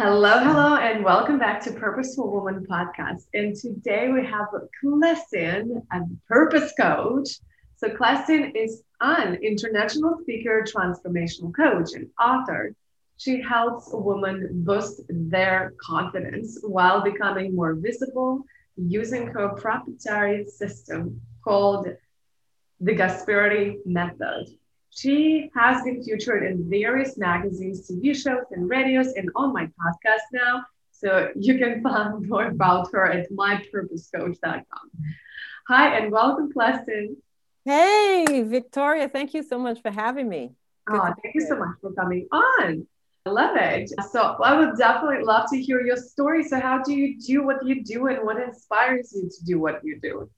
Hello, hello, and welcome back to Purposeful Woman Podcast. And today we have Klestin, a purpose coach. So, Klestin is an international speaker, transformational coach, and author. She helps women boost their confidence while becoming more visible using her proprietary system called the Gasparity Method. She has been featured in various magazines, TV shows, and radios, and on my podcast now. So you can find more about her at mypurposecoach.com. Hi, and welcome, Klestin. Hey, Victoria. Thank you so much for having me. Good oh, thank you so much for coming on. I love it. So I would definitely love to hear your story. So how do you do what you do and what inspires you to do what you do?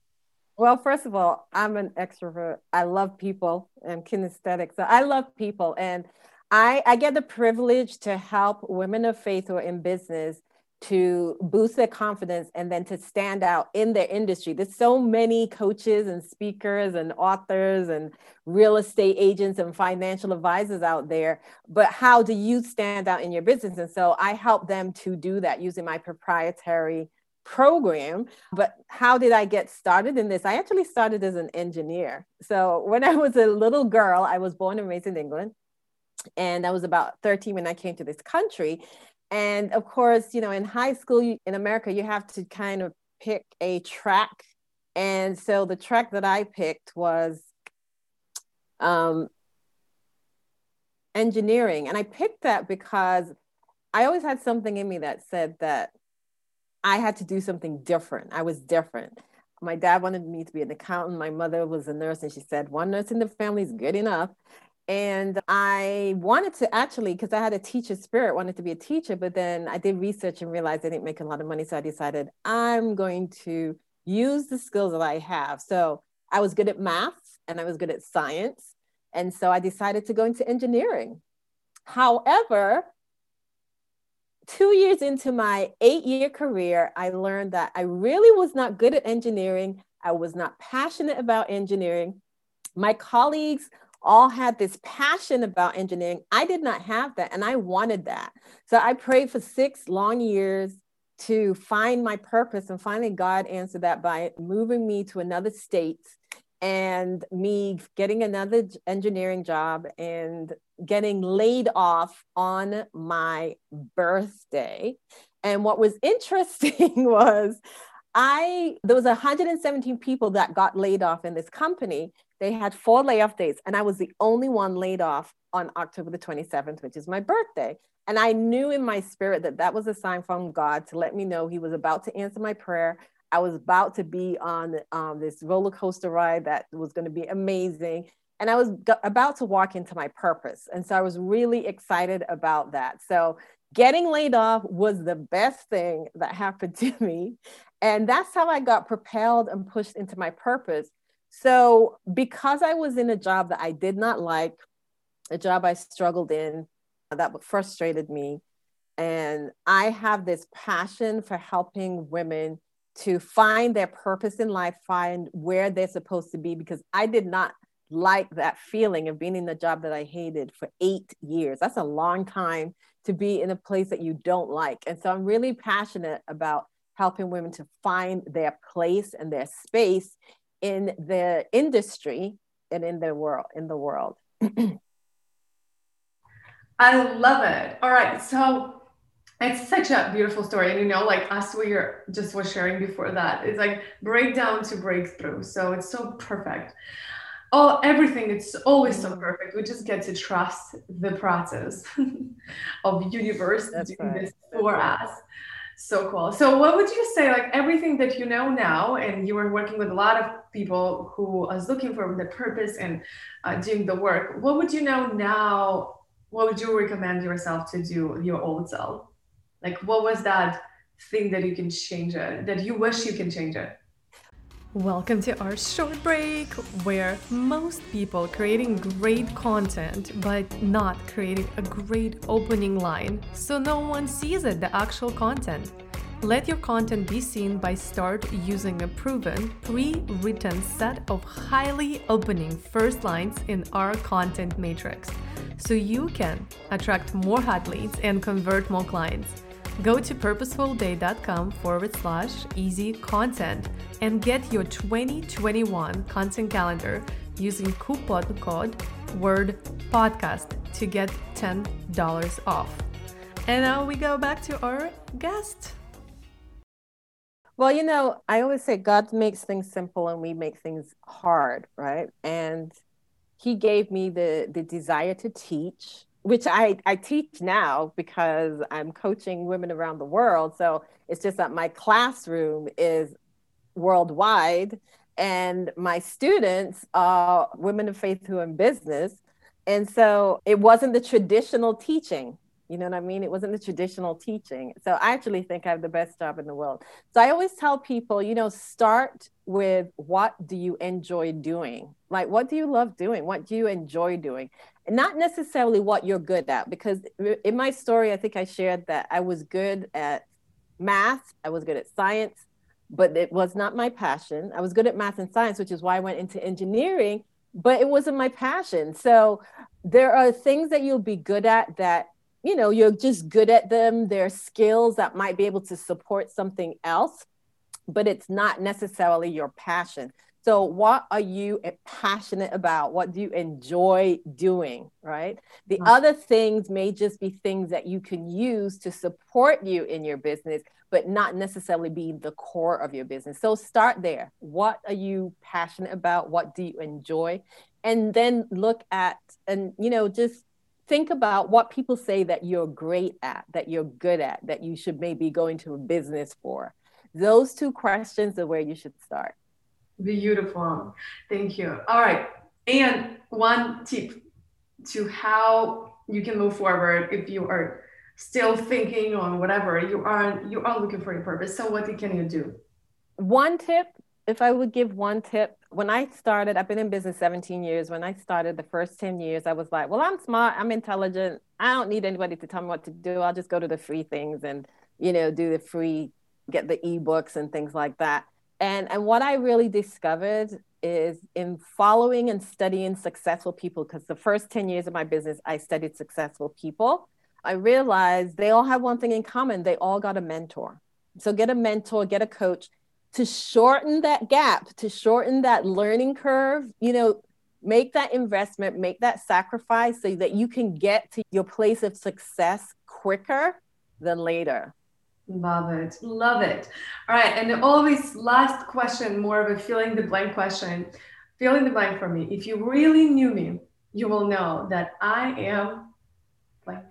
Well, first of all, I'm an extrovert. I love people and kinesthetic. So I love people. And I, I get the privilege to help women of faith who are in business to boost their confidence and then to stand out in their industry. There's so many coaches and speakers and authors and real estate agents and financial advisors out there. But how do you stand out in your business? And so I help them to do that using my proprietary program. But how did I get started in this? I actually started as an engineer. So when I was a little girl, I was born and raised in England. And I was about 13 when I came to this country. And of course, you know, in high school in America, you have to kind of pick a track. And so the track that I picked was um, engineering. And I picked that because I always had something in me that said that I had to do something different. I was different. My dad wanted me to be an accountant. My mother was a nurse, and she said, one nurse in the family is good enough. And I wanted to actually, because I had a teacher spirit, wanted to be a teacher, but then I did research and realized I didn't make a lot of money. So I decided I'm going to use the skills that I have. So I was good at math and I was good at science. And so I decided to go into engineering. However, two years into my eight year career, I learned that I really was not good at engineering. I was not passionate about engineering. My colleagues all had this passion about engineering. I did not have that, and I wanted that. So I prayed for six long years to find my purpose, and finally, God answered that by moving me to another state and me getting another engineering job and getting laid off on my birthday. And what was interesting was I there was 117 people that got laid off in this company. They had four layoff dates, and I was the only one laid off on October the 27th, which is my birthday. And I knew in my spirit that that was a sign from God to let me know He was about to answer my prayer. I was about to be on um, this roller coaster ride that was going to be amazing. And I was about to walk into my purpose. And so I was really excited about that. So getting laid off was the best thing that happened to me. And that's how I got propelled and pushed into my purpose. So, because I was in a job that I did not like, a job I struggled in that frustrated me, and I have this passion for helping women to find their purpose in life, find where they're supposed to be, because I did not like that feeling of being in the job that I hated for eight years. That's a long time to be in a place that you don't like. And so I'm really passionate about helping women to find their place and their space in the industry and in the world in the world. I love it. All right. So it's such a beautiful story. And you know, like us we are just was sharing before that, it's like breakdown to breakthrough. So it's so perfect. Oh, everything, it's always so perfect. We just get to trust the process of universe That's doing right. this for us. So cool. So what would you say, like everything that you know now, and you were working with a lot of people who was looking for the purpose and uh, doing the work, what would you know now? What would you recommend yourself to do your old self? Like what was that thing that you can change it, that you wish you can change it? Welcome to our short break where most people creating great content but not creating a great opening line so no one sees it the actual content. Let your content be seen by start using a proven pre-written set of highly opening first lines in our content matrix so you can attract more hot leads and convert more clients. Go to purposefulday.com forward slash easy content and get your 2021 content calendar using coupon code word podcast to get $10 off. And now we go back to our guest. Well, you know, I always say God makes things simple and we make things hard, right? And he gave me the the desire to teach which I, I teach now because I'm coaching women around the world. So it's just that my classroom is worldwide and my students are women of faith who are in business. And so it wasn't the traditional teaching. You know what I mean? It wasn't the traditional teaching. So I actually think I have the best job in the world. So I always tell people, you know, start with what do you enjoy doing? Like, what do you love doing? What do you enjoy doing? Not necessarily what you're good at, because in my story, I think I shared that I was good at math, I was good at science, but it was not my passion. I was good at math and science, which is why I went into engineering, but it wasn't my passion. So there are things that you'll be good at that you know you're just good at them. They're skills that might be able to support something else but it's not necessarily your passion. So what are you passionate about? What do you enjoy doing right? The mm-hmm. other things may just be things that you can use to support you in your business but not necessarily be the core of your business. So start there. What are you passionate about? What do you enjoy? And then look at and you know just think about what people say that you're great at, that you're good at, that you should maybe go into a business for. Those two questions are where you should start. Beautiful. Thank you. All right. And one tip to how you can move forward if you are still thinking on whatever you are you are looking for your purpose. So what can you do? One tip, if I would give one tip, when I started, I've been in business 17 years. When I started the first 10 years, I was like, well, I'm smart, I'm intelligent. I don't need anybody to tell me what to do. I'll just go to the free things and, you know, do the free, get the ebooks and things like that. And and what I really discovered is in following and studying successful people, because the first 10 years of my business, I studied successful people. I realized they all have one thing in common. They all got a mentor. So get a mentor, get a coach to shorten that gap, to shorten that learning curve, you know, make that investment, make that sacrifice so that you can get to your place of success quicker than later. Love it. Love it. All right. And always last question, more of a filling the blank question. Filling the blank for me. If you really knew me, you will know that I am blank.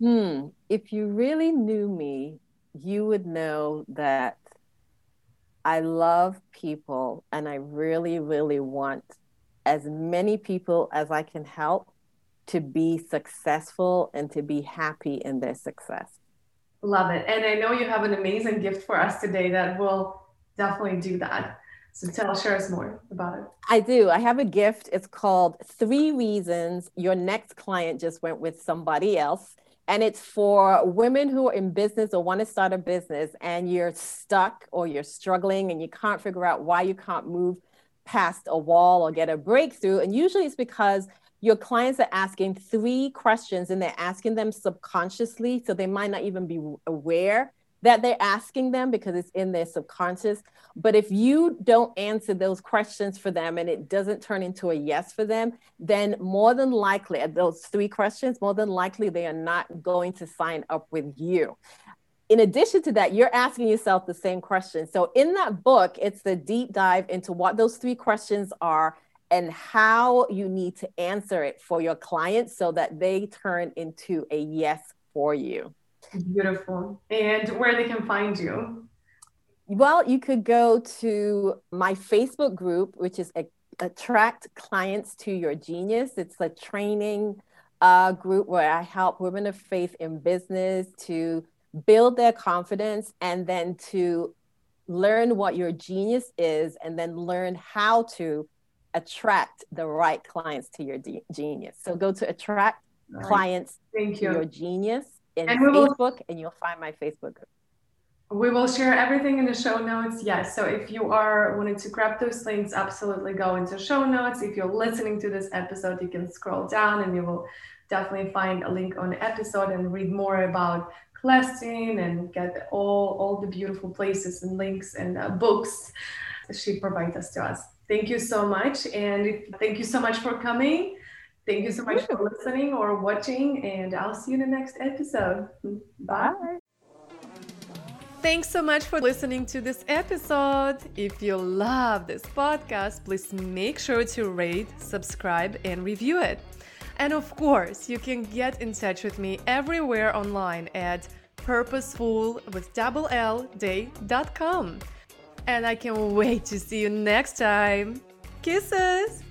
Hmm. If you really knew me, you would know that I love people and I really, really want as many people as I can help to be successful and to be happy in their success. Love it. And I know you have an amazing gift for us today that will definitely do that. So tell, share us more about it. I do. I have a gift. It's called Three Reasons Your Next Client Just Went with Somebody Else and it's for women who are in business or want to start a business and you're stuck or you're struggling and you can't figure out why you can't move past a wall or get a breakthrough. And usually it's because your clients are asking three questions and they're asking them subconsciously so they might not even be aware that they're asking them because it's in their subconscious. But if you don't answer those questions for them and it doesn't turn into a yes for them, then more than likely, at those three questions, more than likely they are not going to sign up with you. In addition to that, you're asking yourself the same question. So in that book, it's the deep dive into what those three questions are and how you need to answer it for your clients so that they turn into a yes for you. Beautiful. And where they can find you? Well, you could go to my Facebook group, which is Attract Clients to Your Genius. It's a training uh, group where I help women of faith in business to build their confidence and then to learn what your genius is and then learn how to attract the right clients to your de- genius. So go to attract right. clients Thank you. your genius in and Facebook will, and you'll find my Facebook group. We will share everything in the show notes. Yes. So if you are wanting to grab those links, absolutely go into show notes. If you're listening to this episode, you can scroll down and you will definitely find a link on the episode and read more about Celestine and get all all the beautiful places and links and uh, books she provides us to us. Thank you so much, and thank you so much for coming. Thank you so much for listening or watching, and I'll see you in the next episode. Bye. Thanks so much for listening to this episode. If you love this podcast, please make sure to rate, subscribe, and review it. And of course, you can get in touch with me everywhere online at purposeful with double L day.com. And I can't wait to see you next time. Kisses!